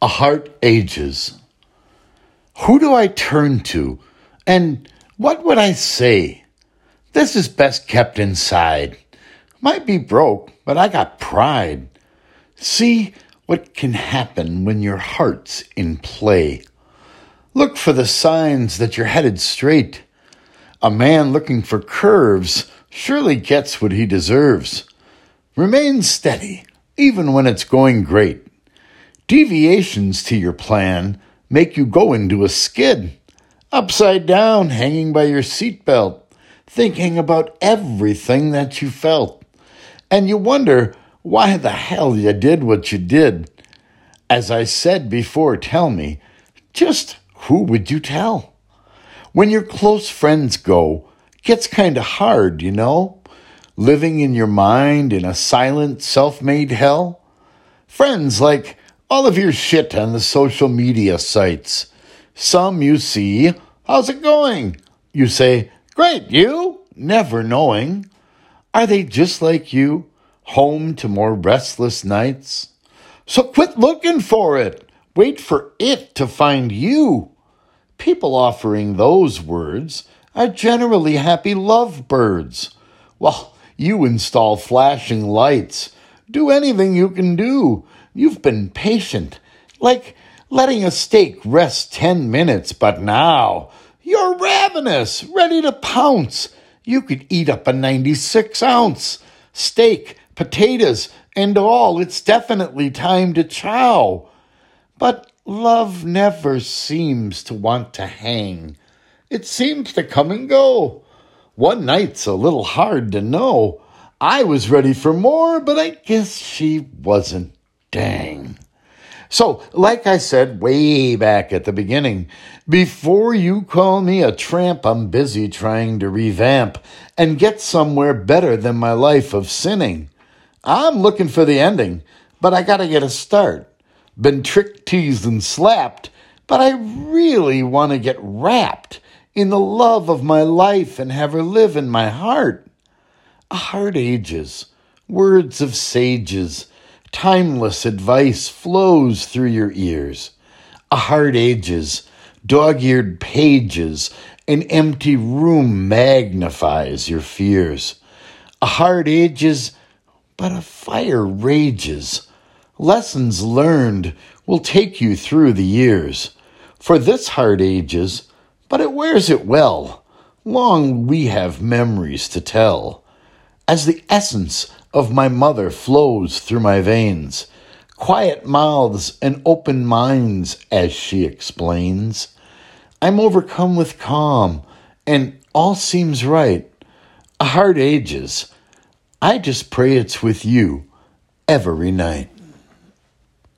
A heart ages. Who do I turn to? And what would I say? This is best kept inside. Might be broke, but I got pride. See what can happen when your heart's in play. Look for the signs that you're headed straight. A man looking for curves surely gets what he deserves. Remain steady, even when it's going great. Deviations to your plan make you go into a skid, upside down, hanging by your seatbelt, thinking about everything that you felt. And you wonder why the hell you did what you did. As I said before, tell me, just who would you tell? When your close friends go, gets kind of hard, you know? Living in your mind in a silent, self made hell? Friends like all of your shit on the social media sites. Some you see, how's it going? You say, great, you? Never knowing. Are they just like you, home to more restless nights? So quit looking for it. Wait for it to find you. People offering those words are generally happy lovebirds. Well, you install flashing lights. Do anything you can do You've been patient, like letting a steak rest 10 minutes, but now you're ravenous, ready to pounce. You could eat up a 96 ounce steak, potatoes, and all. It's definitely time to chow. But love never seems to want to hang. It seems to come and go. One night's a little hard to know. I was ready for more, but I guess she wasn't. Dang. So, like I said way back at the beginning, before you call me a tramp, I'm busy trying to revamp and get somewhere better than my life of sinning. I'm looking for the ending, but I gotta get a start. Been tricked, teased, and slapped, but I really want to get wrapped in the love of my life and have her live in my heart. A heart ages, words of sages Timeless advice flows through your ears. A heart ages, dog eared pages, an empty room magnifies your fears. A heart ages, but a fire rages. Lessons learned will take you through the years. For this heart ages, but it wears it well. Long we have memories to tell. As the essence of my mother flows through my veins. Quiet mouths and open minds, as she explains. I'm overcome with calm, and all seems right. A heart ages. I just pray it's with you every night.